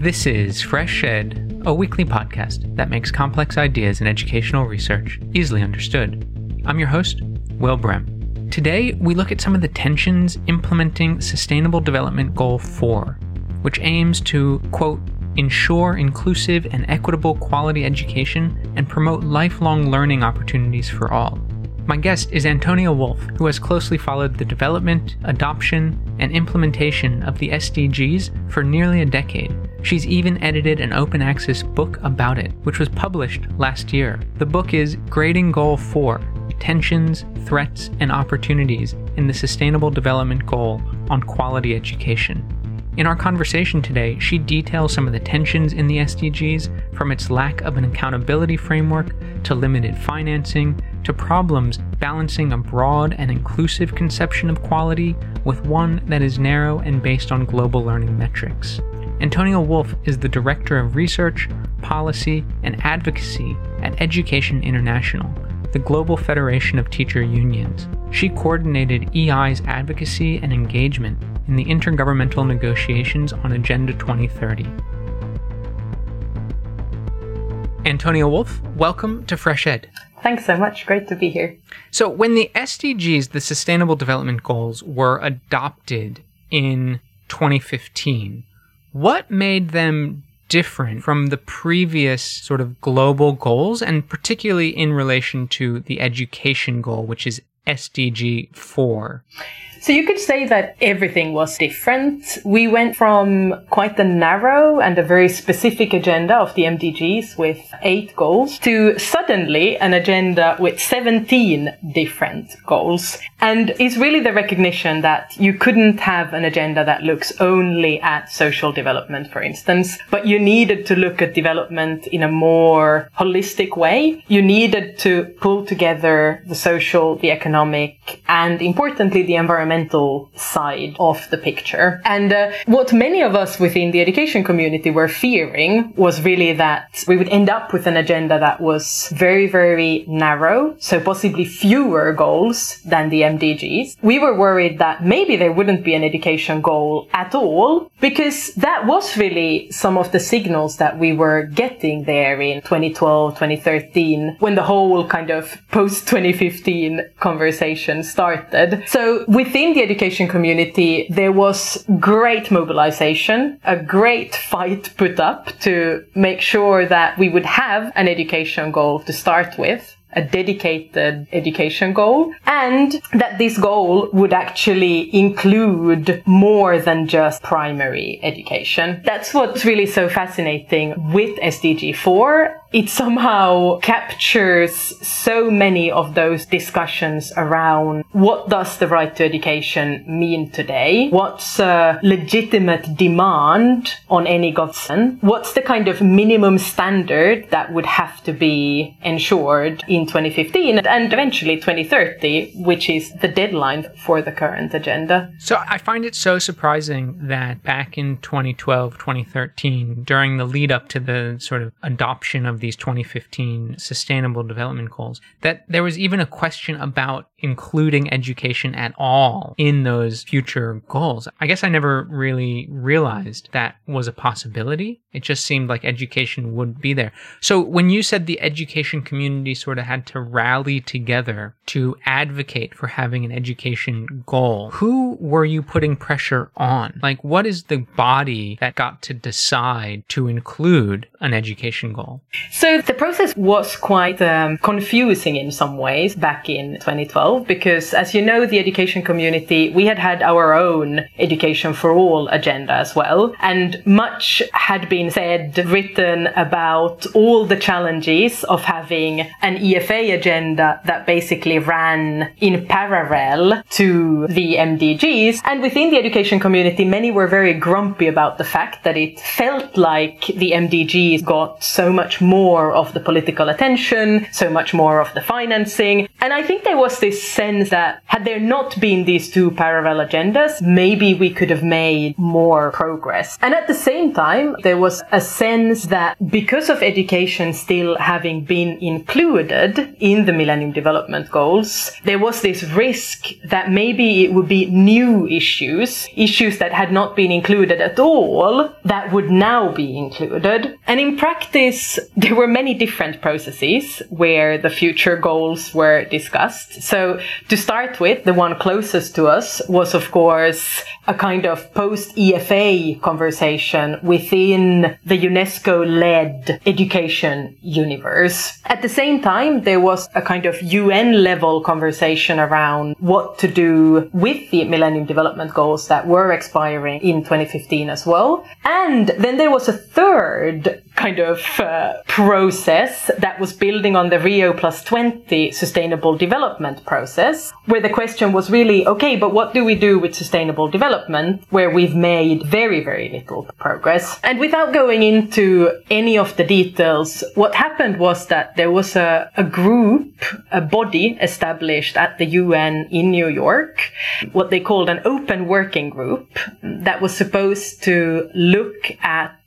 This is Fresh Ed, a weekly podcast that makes complex ideas in educational research easily understood. I'm your host, Will Brehm. Today, we look at some of the tensions implementing Sustainable Development Goal 4, which aims to, quote, ensure inclusive and equitable quality education and promote lifelong learning opportunities for all. My guest is Antonia Wulff, who has closely followed the development, adoption, and implementation of the SDGs for nearly a decade. She's even edited an open access book about it, which was published last year. The book is Grading Goal 4 Tensions, Threats, and Opportunities in the Sustainable Development Goal on Quality Education. In our conversation today, she details some of the tensions in the SDGs, from its lack of an accountability framework to limited financing to problems balancing a broad and inclusive conception of quality with one that is narrow and based on global learning metrics. Antonia Wulff is the Director of Research, Policy, and Advocacy at Education International, the Global Federation of Teacher Unions. She coordinated EI's advocacy and engagement in the intergovernmental negotiations on Agenda 2030. Antonia Wulff, welcome to Fresh Ed. Thanks so much. Great to be here. So, when the SDGs, the Sustainable Development Goals, were adopted in 2015, what made them different from the previous sort of global goals, and particularly in relation to the education goal, which is SDG 4? So you could say that everything was different. We went from quite the narrow and a very specific agenda of the MDGs with eight goals to suddenly an agenda with 17 different goals. And it's really the recognition that you couldn't have an agenda that looks only at social development, for instance, but you needed to look at development in a more holistic way. You needed to pull together the social, the economic, and importantly, the environmental environmental side of the picture. And uh, what many of us within the education community were fearing was really that we would end up with an agenda that was very, very narrow, so possibly fewer goals than the MDGs. We were worried that maybe there wouldn't be an education goal at all, because that was really some of the signals that we were getting there in 2012, 2013, when the whole kind of post 2015 conversation started. So within within the education community, there was great mobilization, a great fight put up to make sure that we would have an education goal to start with a dedicated education goal and that this goal would actually include more than just primary education. That's what's really so fascinating with SDG 4 it somehow captures so many of those discussions around what does the right to education mean today? What's a legitimate demand on any government? What's the kind of minimum standard that would have to be ensured in 2015 and eventually 2030, which is the deadline for the current agenda? So I find it so surprising that back in 2012, 2013, during the lead up to the sort of adoption of these 2015 sustainable development goals that there was even a question about including education at all in those future goals. I guess I never really realized that was a possibility. It just seemed like education would be there. So when you said the education community sort of had to rally together to advocate for having an education goal, who were you putting pressure on? Like what is the body that got to decide to include an education goal? So the process was quite um, confusing in some ways back in 2012 because as you know, the education community, we had had our own education for all agenda as well. And much had been said, written about all the challenges of having an EFA agenda that basically ran in parallel to the MDGs. And within the education community, many were very grumpy about the fact that it felt like the MDGs got so much more of the political attention, so much more of the financing. And I think there was this sense that had there not been these two parallel agendas, maybe we could have made more progress. And at the same time, there was a sense that because of education still having been included in the Millennium Development Goals, there was this risk that maybe it would be new issues, issues that had not been included at all, that would now be included. And in practice, there were many different processes where the future goals were discussed. So to start with, the one closest to us was, of course, a kind of post EFA conversation within the UNESCO led education universe. At the same time, there was a kind of UN level conversation around what to do with the Millennium Development Goals that were expiring in 2015 as well. And then there was a third kind of uh, process that was building on the Rio plus 20 sustainable development process, where the question was really, okay, but what do we do with sustainable development where we've made very, very little progress? And without going into any of the details, what happened was that there was a, a group, a body established at the UN in New York, what they called an open working group that was supposed to look at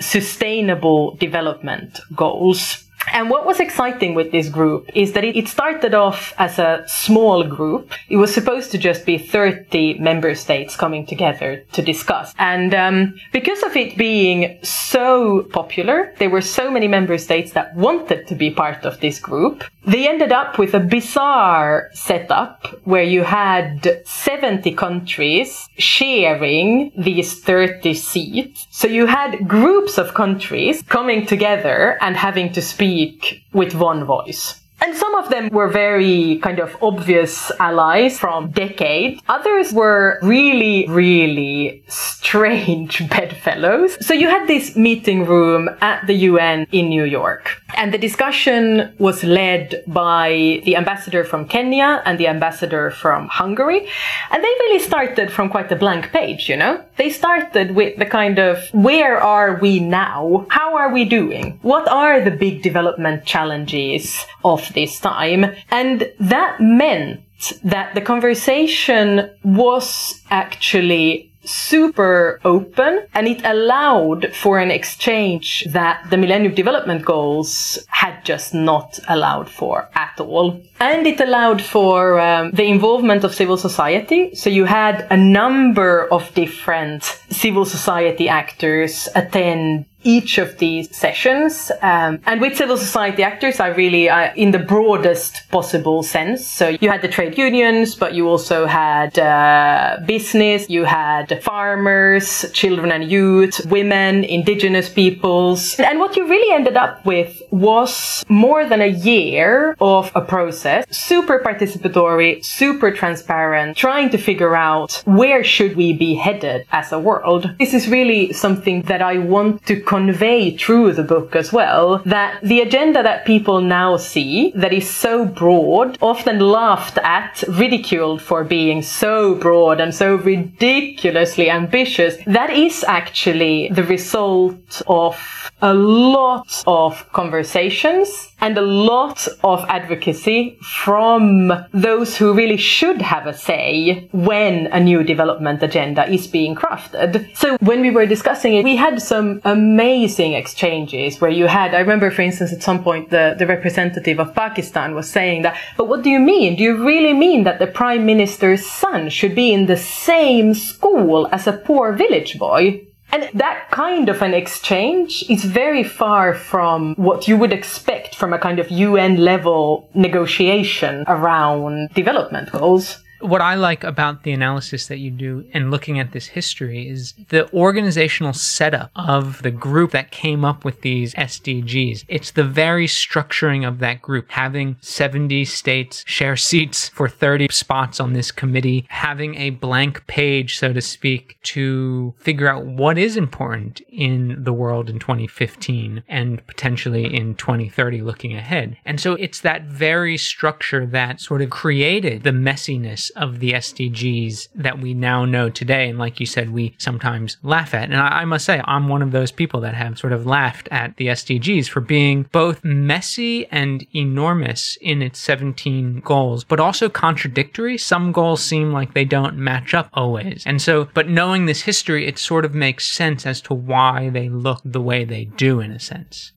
sustainable development goals. And what was exciting with this group is that it started off as a small group. It was supposed to just be 30 member states coming together to discuss. And um, because of it being so popular, there were so many member states that wanted to be part of this group. They ended up with a bizarre setup where you had 70 countries sharing these 30 seats. So you had groups of countries coming together and having to speak speak with one voice. And some of them were very kind of obvious allies from decades. Others were really, really strange bedfellows. So you had this meeting room at the UN in New York. And the discussion was led by the ambassador from Kenya and the ambassador from Hungary. And they really started from quite a blank page, you know? They started with the kind of, where are we now? How are we doing? What are the big development challenges of this time? And that meant that the conversation was actually super open and it allowed for an exchange that the Millennium Development Goals had just not allowed for at all. And it allowed for um, the involvement of civil society. So you had a number of different civil society actors attend each of these sessions. Um, and with civil society actors, I really, uh, in the broadest possible sense. So you had the trade unions, but you also had uh, business, you had farmers, children and youth, women, indigenous peoples. And what you really ended up with was more than a year of a process, super participatory, super transparent, trying to figure out where should we be headed as a world. This is really something that I want to convey through the book as well that the agenda that people now see that is so broad, often laughed at, ridiculed for being so broad and so ridiculously ambitious, that is actually the result of a lot of conversations and a lot of advocacy from those who really should have a say when a new development agenda is being crafted. So when we were discussing it, we had some amazing exchanges where you had, I remember for instance at some point the, the representative of Pakistan was saying that, but what do you mean? Do you really mean that the prime minister's son should be in the same school as a poor village boy? And that kind of an exchange is very far from what you would expect from a kind of UN level negotiation around development goals what I like about the analysis that you do and looking at this history is the organizational setup of the group that came up with these SDGs. It's the very structuring of that group, having 70 states share seats for 30 spots on this committee, having a blank page, so to speak, to figure out what is important in the world in 2015 and potentially in 2030 looking ahead. And so it's that very structure that sort of created the messiness of the SDGs that we now know today. And like you said, we sometimes laugh at. And I, I must say, I'm one of those people that have sort of laughed at the SDGs for being both messy and enormous in its 17 goals, but also contradictory. Some goals seem like they don't match up always. And so, but knowing this history, it sort of makes sense as to why they look the way they do in a sense.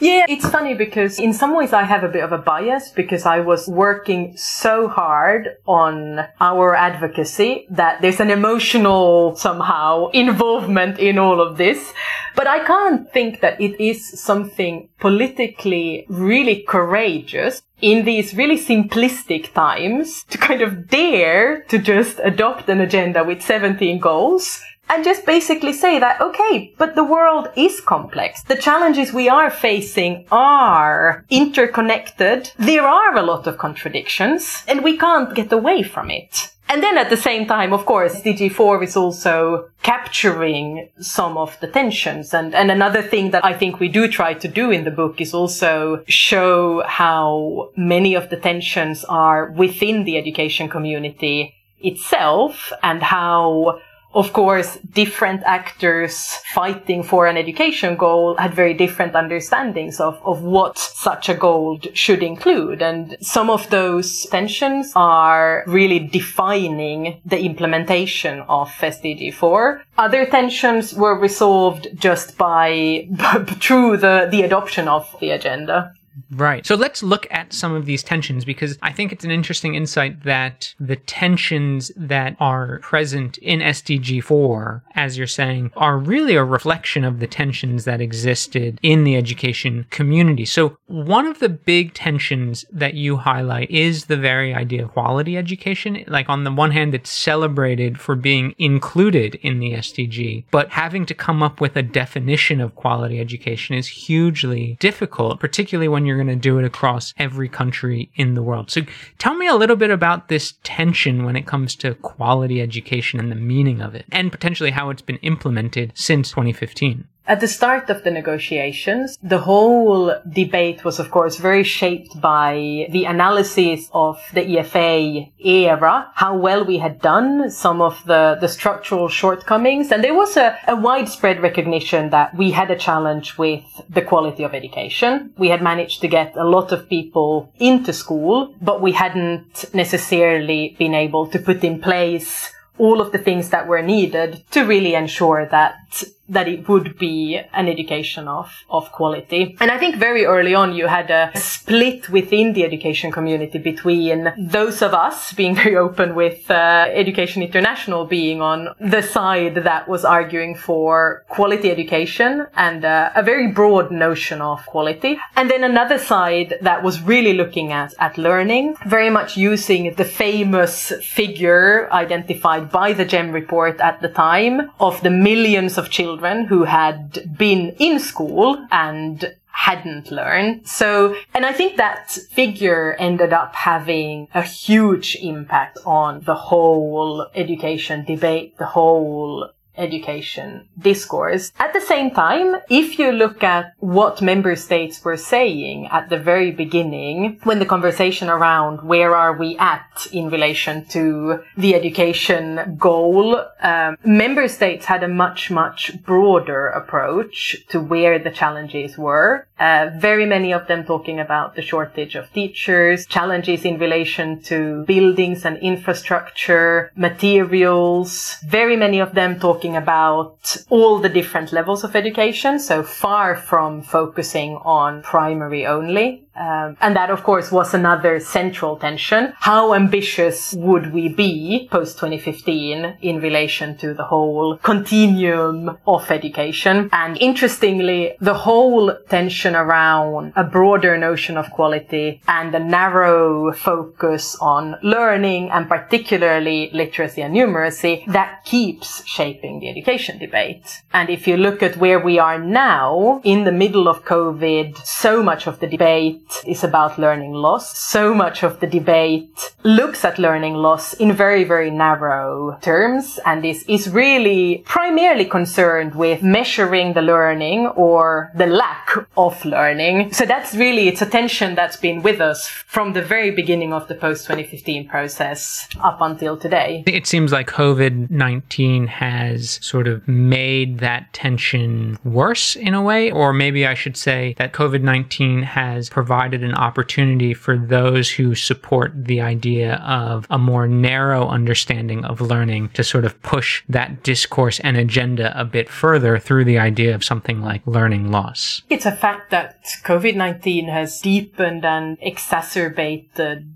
Yeah, it's funny because in some ways I have a bit of a bias because I was working so hard on our advocacy that there's an emotional somehow involvement in all of this. But I can't think that it is something politically really courageous in these really simplistic times to kind of dare to just adopt an agenda with 17 goals and just basically say that, okay, but the world is complex. The challenges we are facing are interconnected. There are a lot of contradictions and we can't get away from it. And then at the same time, of course, SDG 4 is also capturing some of the tensions. And, and another thing that I think we do try to do in the book is also show how many of the tensions are within the education community itself and how of course, different actors fighting for an education goal had very different understandings of, of what such a goal should include. And some of those tensions are really defining the implementation of SDG 4. Other tensions were resolved just by, through the, the adoption of the agenda. Right. So let's look at some of these tensions because I think it's an interesting insight that the tensions that are present in SDG 4, as you're saying, are really a reflection of the tensions that existed in the education community. So one of the big tensions that you highlight is the very idea of quality education. Like on the one hand, it's celebrated for being included in the SDG, but having to come up with a definition of quality education is hugely difficult, particularly when you're going to do it across every country in the world. So tell me a little bit about this tension when it comes to quality education and the meaning of it, and potentially how it's been implemented since 2015. At the start of the negotiations, the whole debate was, of course, very shaped by the analysis of the EFA era, how well we had done, some of the, the structural shortcomings. And there was a, a widespread recognition that we had a challenge with the quality of education. We had managed to get a lot of people into school, but we hadn't necessarily been able to put in place all of the things that were needed to really ensure that that it would be an education of, of quality. And I think very early on you had a split within the education community between those of us being very open with uh, Education International being on the side that was arguing for quality education and uh, a very broad notion of quality. And then another side that was really looking at, at learning, very much using the famous figure identified by the GEM report at the time of the millions of children children who had been in school and hadn't learned. So, and I think that figure ended up having a huge impact on the whole education debate, the whole education discourse. At the same time, if you look at what member states were saying at the very beginning, when the conversation around where are we at in relation to the education goal, um, member states had a much, much broader approach to where the challenges were. Uh, very many of them talking about the shortage of teachers, challenges in relation to buildings and infrastructure, materials, very many of them talking about all the different levels of education, so far from focusing on primary only. Um, and that, of course, was another central tension. How ambitious would we be post 2015 in relation to the whole continuum of education? And interestingly, the whole tension around a broader notion of quality and a narrow focus on learning and particularly literacy and numeracy that keeps shaping the education debate. And if you look at where we are now in the middle of COVID, so much of the debate is about learning loss. So much of the debate looks at learning loss in very, very narrow terms and is, is really primarily concerned with measuring the learning or the lack of learning. So that's really, it's a tension that's been with us from the very beginning of the post 2015 process up until today. It seems like COVID 19 has sort of made that tension worse in a way, or maybe I should say that COVID 19 has provided an opportunity for those who support the idea of a more narrow understanding of learning to sort of push that discourse and agenda a bit further through the idea of something like learning loss. It's a fact that COVID 19 has deepened and exacerbated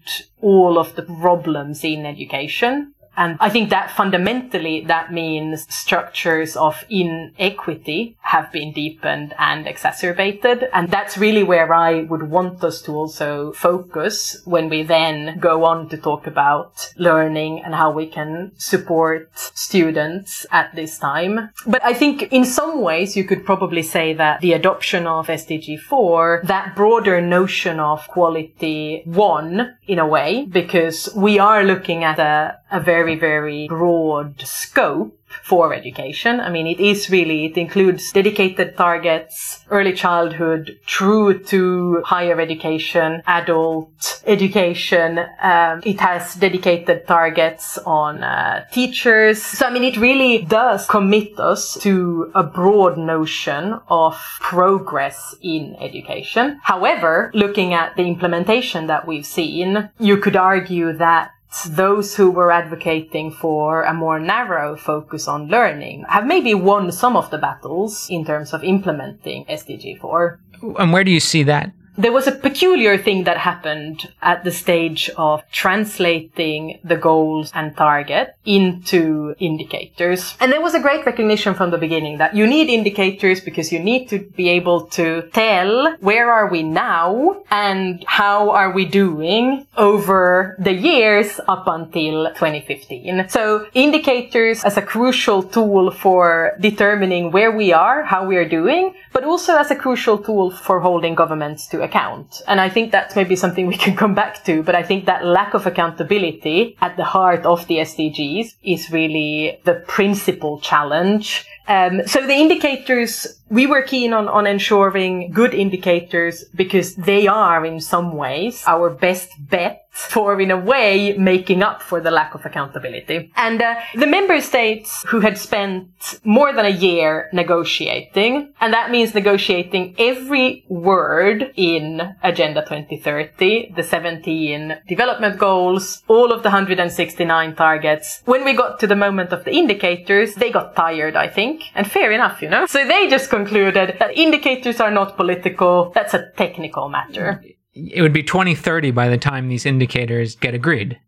all of the problems in education. And I think that fundamentally that means structures of inequity have been deepened and exacerbated. And that's really where I would want us to also focus when we then go on to talk about learning and how we can support students at this time. But I think in some ways you could probably say that the adoption of SDG 4, that broader notion of quality won in a way, because we are looking at a, a very, very broad scope for education. I mean, it is really, it includes dedicated targets, early childhood through to higher education, adult education. Um, it has dedicated targets on uh, teachers. So, I mean, it really does commit us to a broad notion of progress in education. However, looking at the implementation that we've seen, you could argue that those who were advocating for a more narrow focus on learning have maybe won some of the battles in terms of implementing SDG 4. And where do you see that? There was a peculiar thing that happened at the stage of translating the goals and target into indicators. And there was a great recognition from the beginning that you need indicators because you need to be able to tell where are we now and how are we doing over the years up until 2015. So indicators as a crucial tool for determining where we are, how we are doing, but also as a crucial tool for holding governments to account. And I think that's maybe something we can come back to, but I think that lack of accountability at the heart of the SDGs is really the principal challenge. Um, so the indicators, we were keen on, on ensuring good indicators because they are in some ways our best bet for, in a way, making up for the lack of accountability. And uh, the member states who had spent more than a year negotiating, and that means negotiating every word in Agenda 2030, the 17 development goals, all of the 169 targets. When we got to the moment of the indicators, they got tired, I think. And fair enough, you know? So they just concluded that indicators are not political, that's a technical matter it would be 2030 by the time these indicators get agreed.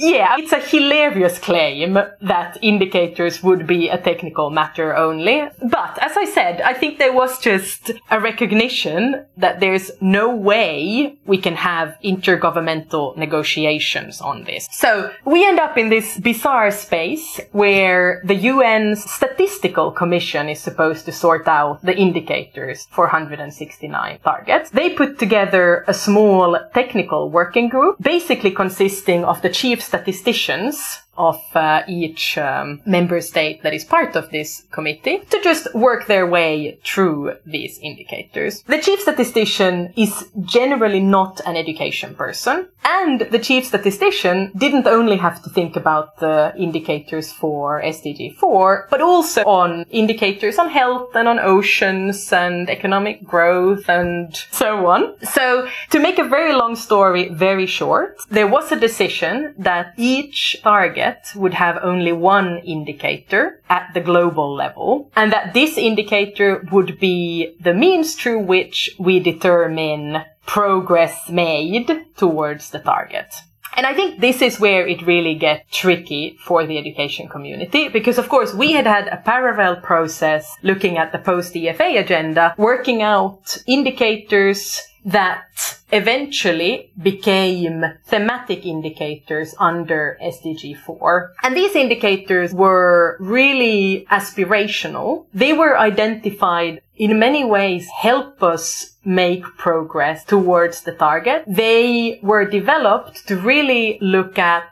Yeah, it's a hilarious claim that indicators would be a technical matter only. But as I said, I think there was just a recognition that there's no way we can have intergovernmental negotiations on this. So we end up in this bizarre space where the UN's statistical commission is supposed to sort out the indicators for 169 targets. They put together a small technical working group, basically consisting of the chief statisticians of uh, each um, member state that is part of this committee to just work their way through these indicators. The chief statistician is generally not an education person, and the chief statistician didn't only have to think about the indicators for SDG 4, but also on indicators on health and on oceans and economic growth and so on. So, to make a very long story very short, there was a decision that each target would have only one indicator at the global level, and that this indicator would be the means through which we determine progress made towards the target. And I think this is where it really gets tricky for the education community because of course we had had a parallel process looking at the post EFA agenda, working out indicators that eventually became thematic indicators under SDG 4. And these indicators were really aspirational. They were identified in many ways help us make progress towards the target. They were developed to really look at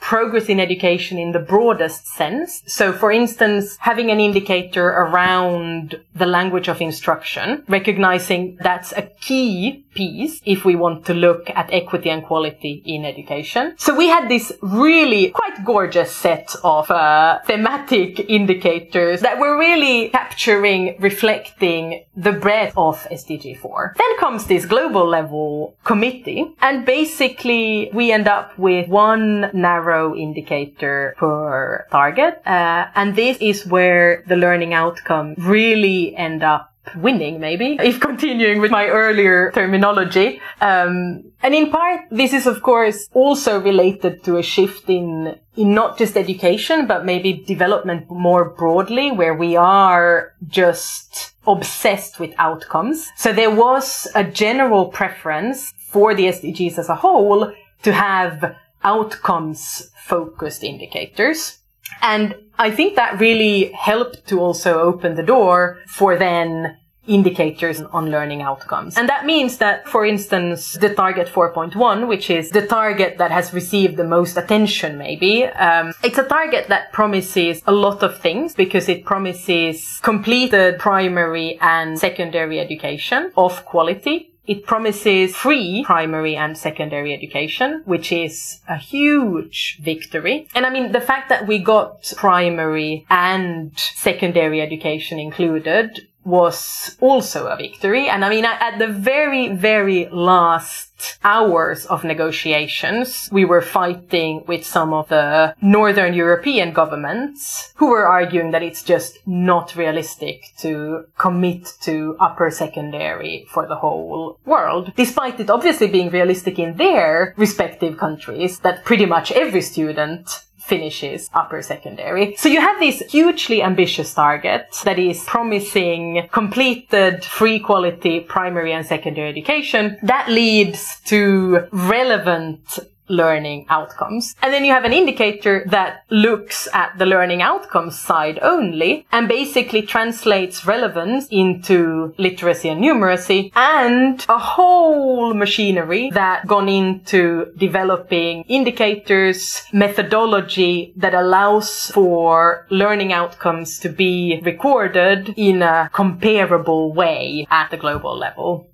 progress in education in the broadest sense. So for instance, having an indicator around the language of instruction, recognizing that's a key piece if we want to look at equity and quality in education. So we had this really quite gorgeous set of uh, thematic indicators that were really capturing, reflecting the breadth of SDG 4. Then comes this global level committee and basically we end up with one narrow indicator per target. Uh, and this is where the learning outcome really end up winning, maybe, if continuing with my earlier terminology. Um, and in part, this is of course also related to a shift in in not just education, but maybe development more broadly, where we are just obsessed with outcomes. So there was a general preference for the SDGs as a whole to have outcomes focused indicators. And I think that really helped to also open the door for then indicators on learning outcomes. And that means that, for instance, the target 4.1, which is the target that has received the most attention, maybe, um, it's a target that promises a lot of things because it promises completed primary and secondary education of quality. It promises free primary and secondary education, which is a huge victory. And I mean, the fact that we got primary and secondary education included was also a victory. And I mean, at the very, very last hours of negotiations, we were fighting with some of the Northern European governments who were arguing that it's just not realistic to commit to upper secondary for the whole world, despite it obviously being realistic in their respective countries that pretty much every student finishes upper secondary. So you have this hugely ambitious target that is promising completed free quality primary and secondary education that leads to relevant learning outcomes. And then you have an indicator that looks at the learning outcomes side only and basically translates relevance into literacy and numeracy and a whole machinery that gone into developing indicators, methodology that allows for learning outcomes to be recorded in a comparable way at the global level.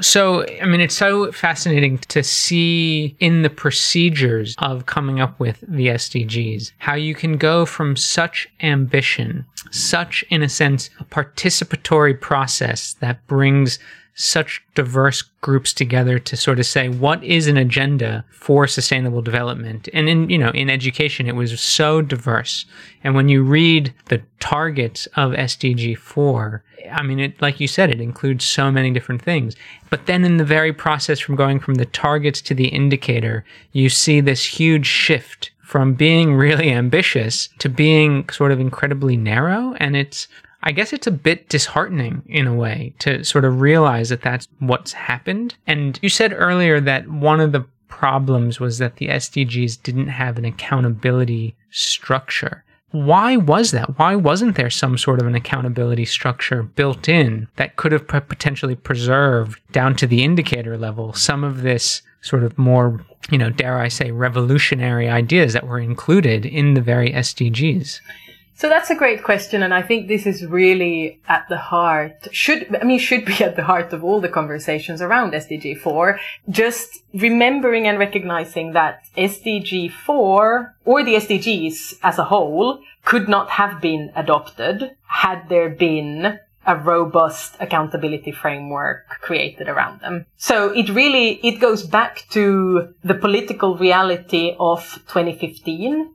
So, I mean, it's so fascinating to see in the procedures of coming up with the SDGs how you can go from such ambition, such, in a sense, a participatory process that brings such diverse groups together to sort of say what is an agenda for sustainable development? And in you know in education it was so diverse. And when you read the targets of SDG 4 I mean it like you said it includes so many different things. But then in the very process from going from the targets to the indicator you see this huge shift from being really ambitious to being sort of incredibly narrow. And it's I guess it's a bit disheartening in a way to sort of realize that that's what's happened. And you said earlier that one of the problems was that the SDGs didn't have an accountability structure. Why was that? Why wasn't there some sort of an accountability structure built in that could have potentially preserved down to the indicator level some of this sort of more, you know, dare I say, revolutionary ideas that were included in the very SDGs? So that's a great question, and I think this is really at the heart, should, I mean, should be at the heart of all the conversations around SDG 4. Just remembering and recognizing that SDG 4, or the SDGs as a whole, could not have been adopted had there been a robust accountability framework created around them. So it really, it goes back to the political reality of 2015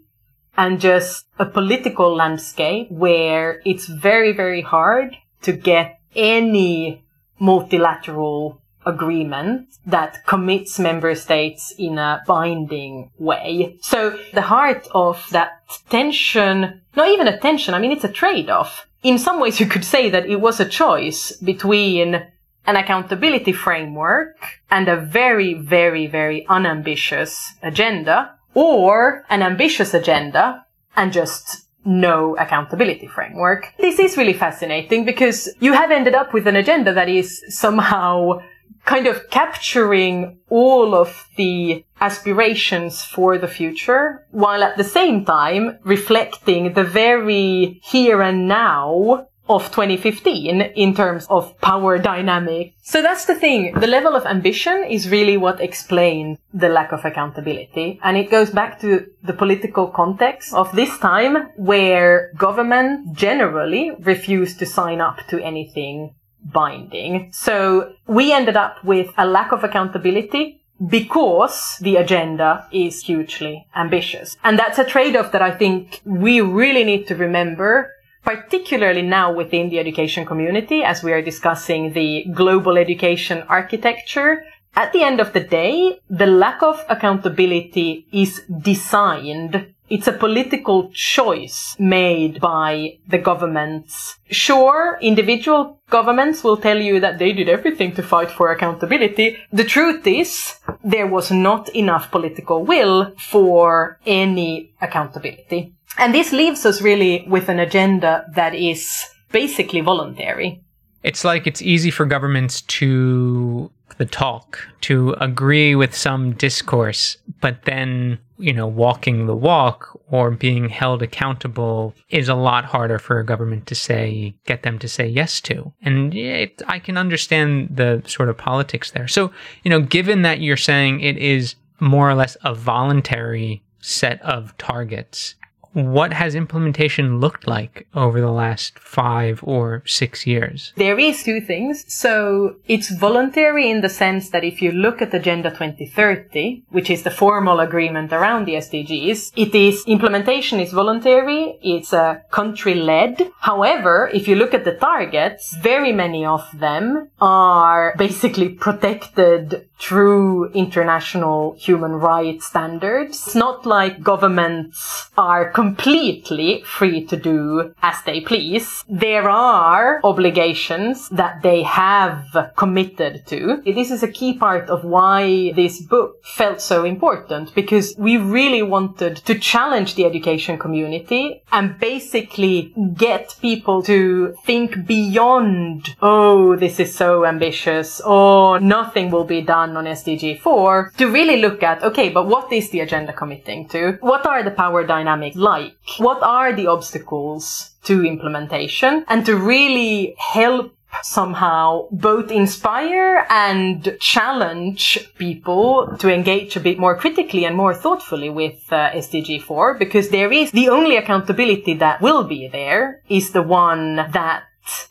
and just a political landscape where it's very, very hard to get any multilateral agreement that commits member states in a binding way. So the heart of that tension, not even a tension, I mean, it's a trade-off. In some ways, you could say that it was a choice between an accountability framework and a very, very, very unambitious agenda, or an ambitious agenda and just no accountability framework. This is really fascinating because you have ended up with an agenda that is somehow kind of capturing all of the aspirations for the future while at the same time reflecting the very here and now of 2015 in terms of power dynamic. So that's the thing. The level of ambition is really what explains the lack of accountability. And it goes back to the political context of this time where government generally refused to sign up to anything binding. So we ended up with a lack of accountability because the agenda is hugely ambitious. And that's a trade-off that I think we really need to remember particularly now within the education community as we are discussing the global education architecture. At the end of the day, the lack of accountability is designed it's a political choice made by the governments. Sure, individual governments will tell you that they did everything to fight for accountability. The truth is, there was not enough political will for any accountability. And this leaves us really with an agenda that is basically voluntary. It's like it's easy for governments to the talk, to agree with some discourse, but then, you know, walking the walk or being held accountable is a lot harder for a government to say, get them to say yes to. And it, I can understand the sort of politics there. So, you know, given that you're saying it is more or less a voluntary set of targets, what has implementation looked like over the last five or six years? There is two things. So it's voluntary in the sense that if you look at Agenda 2030, which is the formal agreement around the SDGs, it is implementation is voluntary. It's a uh, country led. However, if you look at the targets, very many of them are basically protected through international human rights standards. It's not like governments are completely free to do as they please. There are obligations that they have committed to. This is a key part of why this book felt so important because we really wanted to challenge the education community and basically get people to think beyond, oh, this is so ambitious, or nothing will be done on SDG 4 to really look at, okay, but what is the agenda committing to? What are the power dynamics like? What are the obstacles to implementation? And to really help somehow both inspire and challenge people to engage a bit more critically and more thoughtfully with uh, SDG 4 because there is the only accountability that will be there is the one that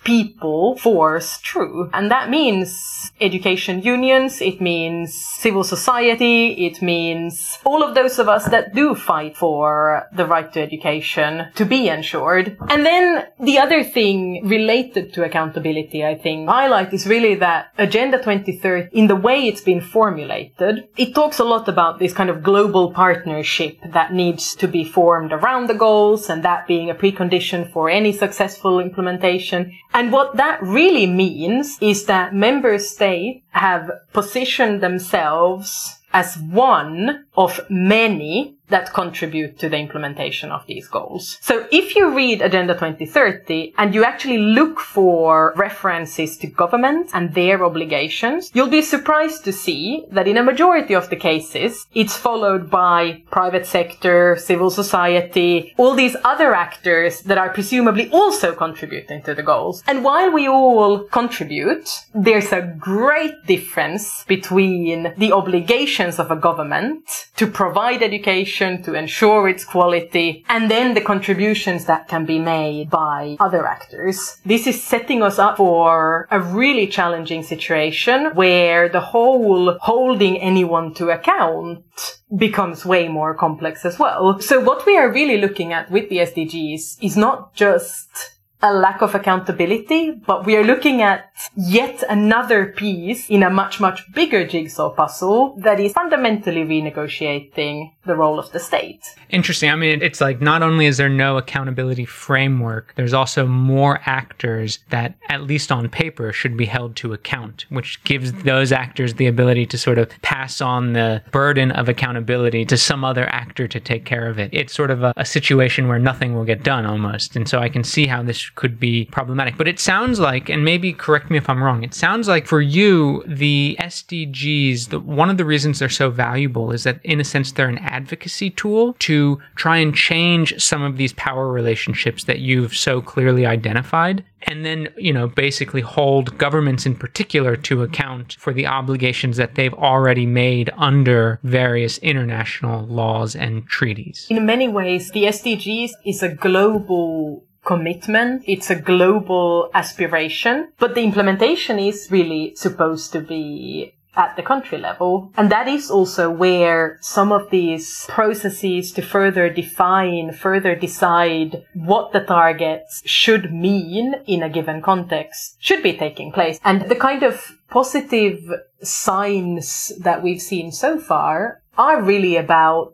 people force through. And that means education unions, it means civil society, it means all of those of us that do fight for the right to education to be ensured. And then the other thing related to accountability, I think, highlight is really that Agenda 2030, in the way it's been formulated, it talks a lot about this kind of global partnership that needs to be formed around the goals and that being a precondition for any successful implementation and what that really means is that member states have positioned themselves as one of many that contribute to the implementation of these goals. So if you read Agenda 2030 and you actually look for references to government and their obligations, you'll be surprised to see that in a majority of the cases, it's followed by private sector, civil society, all these other actors that are presumably also contributing to the goals. And while we all contribute, there's a great difference between the obligations of a government to provide education to ensure its quality, and then the contributions that can be made by other actors. This is setting us up for a really challenging situation where the whole holding anyone to account becomes way more complex as well. So what we are really looking at with the SDGs is not just a lack of accountability, but we are looking at yet another piece in a much, much bigger jigsaw puzzle that is fundamentally renegotiating the role of the state. Interesting. I mean, it's like not only is there no accountability framework, there's also more actors that, at least on paper, should be held to account, which gives those actors the ability to sort of pass on the burden of accountability to some other actor to take care of it. It's sort of a, a situation where nothing will get done almost. And so I can see how this could be problematic. But it sounds like, and maybe correct me if I'm wrong, it sounds like for you, the SDGs, the, one of the reasons they're so valuable is that in a sense they're an advocacy tool to try and change some of these power relationships that you've so clearly identified and then, you know, basically hold governments in particular to account for the obligations that they've already made under various international laws and treaties. In many ways, the SDGs is a global commitment. It's a global aspiration, but the implementation is really supposed to be at the country level. And that is also where some of these processes to further define, further decide what the targets should mean in a given context should be taking place. And the kind of positive signs that we've seen so far are really about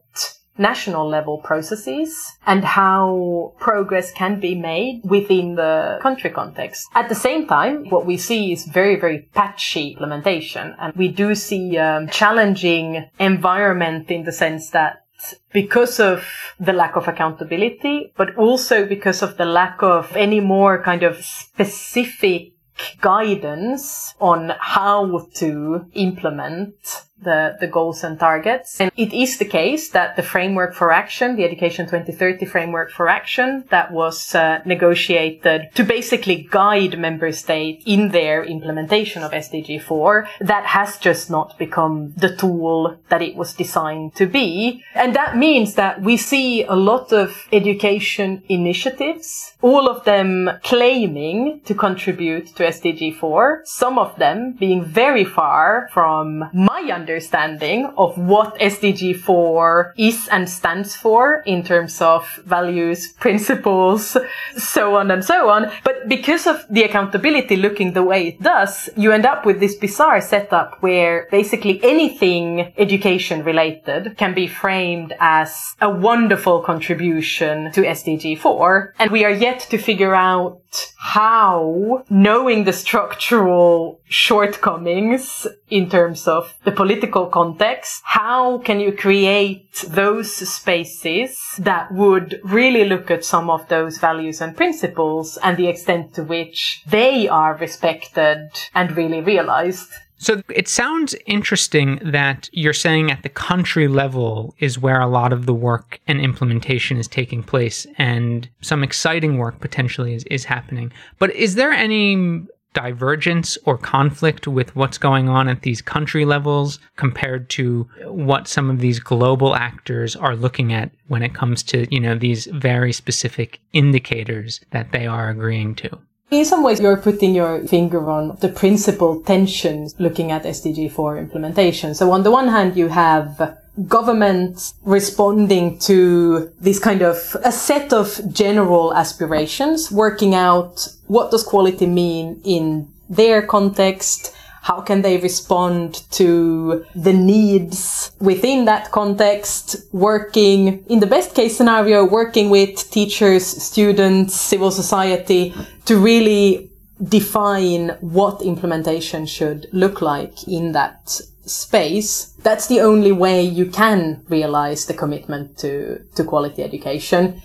national level processes and how progress can be made within the country context. At the same time, what we see is very, very patchy implementation. And we do see a um, challenging environment in the sense that because of the lack of accountability, but also because of the lack of any more kind of specific guidance on how to implement the, the goals and targets. And it is the case that the framework for action, the Education 2030 framework for action that was uh, negotiated to basically guide member states in their implementation of SDG 4, that has just not become the tool that it was designed to be. And that means that we see a lot of education initiatives, all of them claiming to contribute to SDG 4, some of them being very far from my understanding understanding of what SDG 4 is and stands for in terms of values, principles, so on and so on. But because of the accountability looking the way it does, you end up with this bizarre setup where basically anything education related can be framed as a wonderful contribution to SDG 4. And we are yet to figure out how knowing the structural shortcomings in terms of the political context, how can you create those spaces that would really look at some of those values and principles and the extent to which they are respected and really realized? So it sounds interesting that you're saying at the country level is where a lot of the work and implementation is taking place and some exciting work potentially is, is happening. But is there any divergence or conflict with what's going on at these country levels compared to what some of these global actors are looking at when it comes to, you know, these very specific indicators that they are agreeing to? In some ways, you're putting your finger on the principal tensions looking at SDG 4 implementation. So on the one hand, you have government responding to this kind of a set of general aspirations, working out what does quality mean in their context, how can they respond to the needs within that context? Working, in the best case scenario, working with teachers, students, civil society to really define what implementation should look like in that space. That's the only way you can realize the commitment to, to quality education.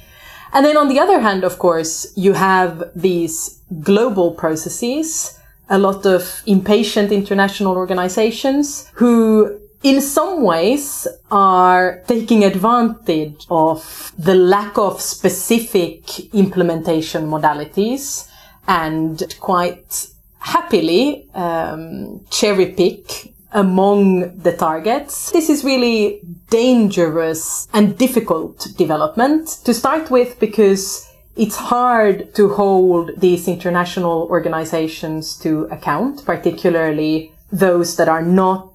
And then on the other hand, of course, you have these global processes a lot of impatient international organizations who in some ways are taking advantage of the lack of specific implementation modalities and quite happily um, cherry pick among the targets. This is really dangerous and difficult development to start with because it's hard to hold these international organizations to account, particularly those that are not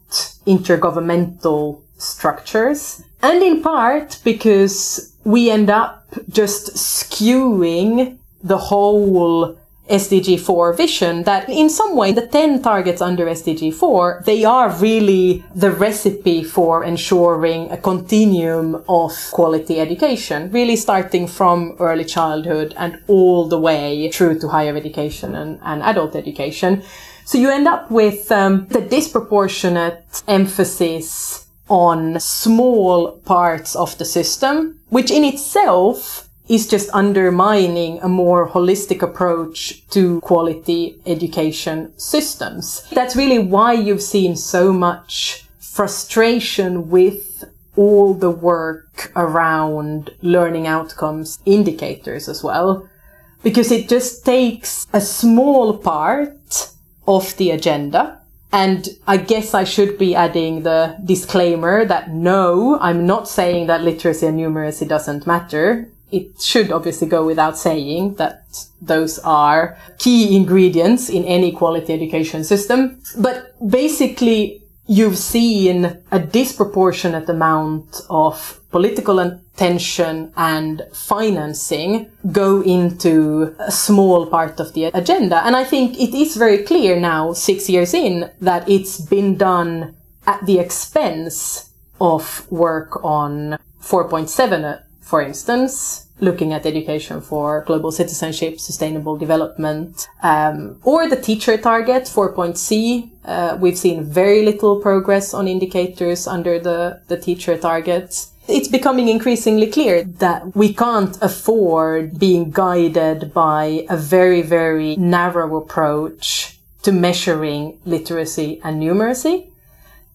intergovernmental structures. And in part because we end up just skewing the whole SDG 4 vision that in some way the 10 targets under SDG 4, they are really the recipe for ensuring a continuum of quality education, really starting from early childhood and all the way through to higher education and, and adult education. So you end up with um, the disproportionate emphasis on small parts of the system, which in itself is just undermining a more holistic approach to quality education systems. That's really why you've seen so much frustration with all the work around learning outcomes indicators as well. Because it just takes a small part of the agenda and I guess I should be adding the disclaimer that no, I'm not saying that literacy and numeracy doesn't matter. It should obviously go without saying that those are key ingredients in any quality education system. But basically, you've seen a disproportionate amount of political attention and financing go into a small part of the agenda. And I think it is very clear now, six years in, that it's been done at the expense of work on 4.7, for instance, looking at education for global citizenship, sustainable development, um, or the teacher target, 4.C. Uh, we've seen very little progress on indicators under the, the teacher targets. It's becoming increasingly clear that we can't afford being guided by a very, very narrow approach to measuring literacy and numeracy.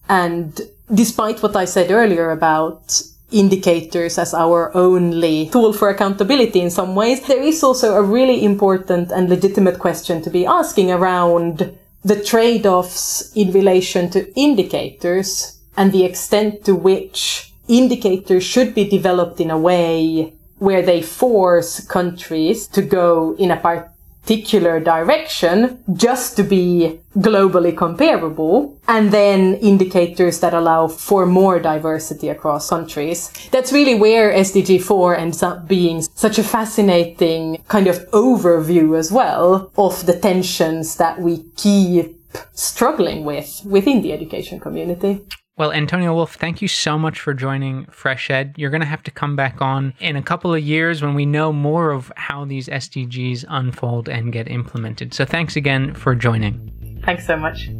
And despite what I said earlier about indicators as our only tool for accountability in some ways, there is also a really important and legitimate question to be asking around the trade-offs in relation to indicators and the extent to which indicators should be developed in a way where they force countries to go in a part particular direction just to be globally comparable and then indicators that allow for more diversity across countries. That's really where SDG 4 ends up being such a fascinating kind of overview as well of the tensions that we keep struggling with within the education community. Well, Antonia Wulff, thank you so much for joining Fresh Ed. You're going to have to come back on in a couple of years when we know more of how these SDGs unfold and get implemented. So thanks again for joining. Thanks so much.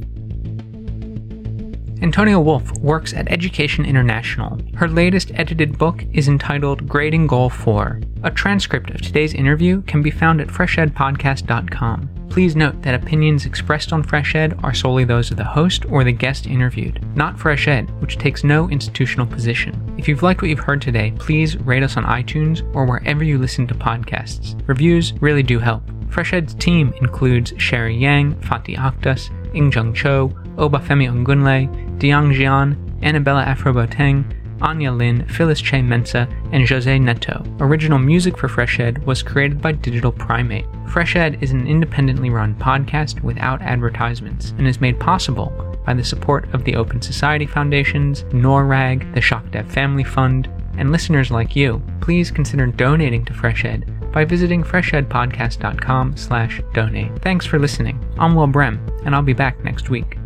Antonia Wulff works at Education International. Her latest edited book is entitled Grading Goal 4. A transcript of today's interview can be found at freshedpodcast.com. Please note that opinions expressed on Fresh Ed are solely those of the host or the guest interviewed, not Fresh Ed, which takes no institutional position. If you've liked what you've heard today, please rate us on iTunes or wherever you listen to podcasts. Reviews really do help. Fresh Ed's team includes Sherry Yang, Fatih Akhtas, Ingjung Cho, Obafemi Ongunle, Diang Jian, Annabella Afroboteng, Anya Lin, Phyllis Che Mensa, and Jose Neto. Original music for Fresh Ed was created by Digital Primate. Fresh Ed is an independently run podcast without advertisements and is made possible by the support of the Open Society Foundations, NORRAG, the ShockDev Family Fund, and listeners like you. Please consider donating to Fresh Ed by visiting freshedpodcast.com slash donate. Thanks for listening. I'm Will Brehm, and I'll be back next week.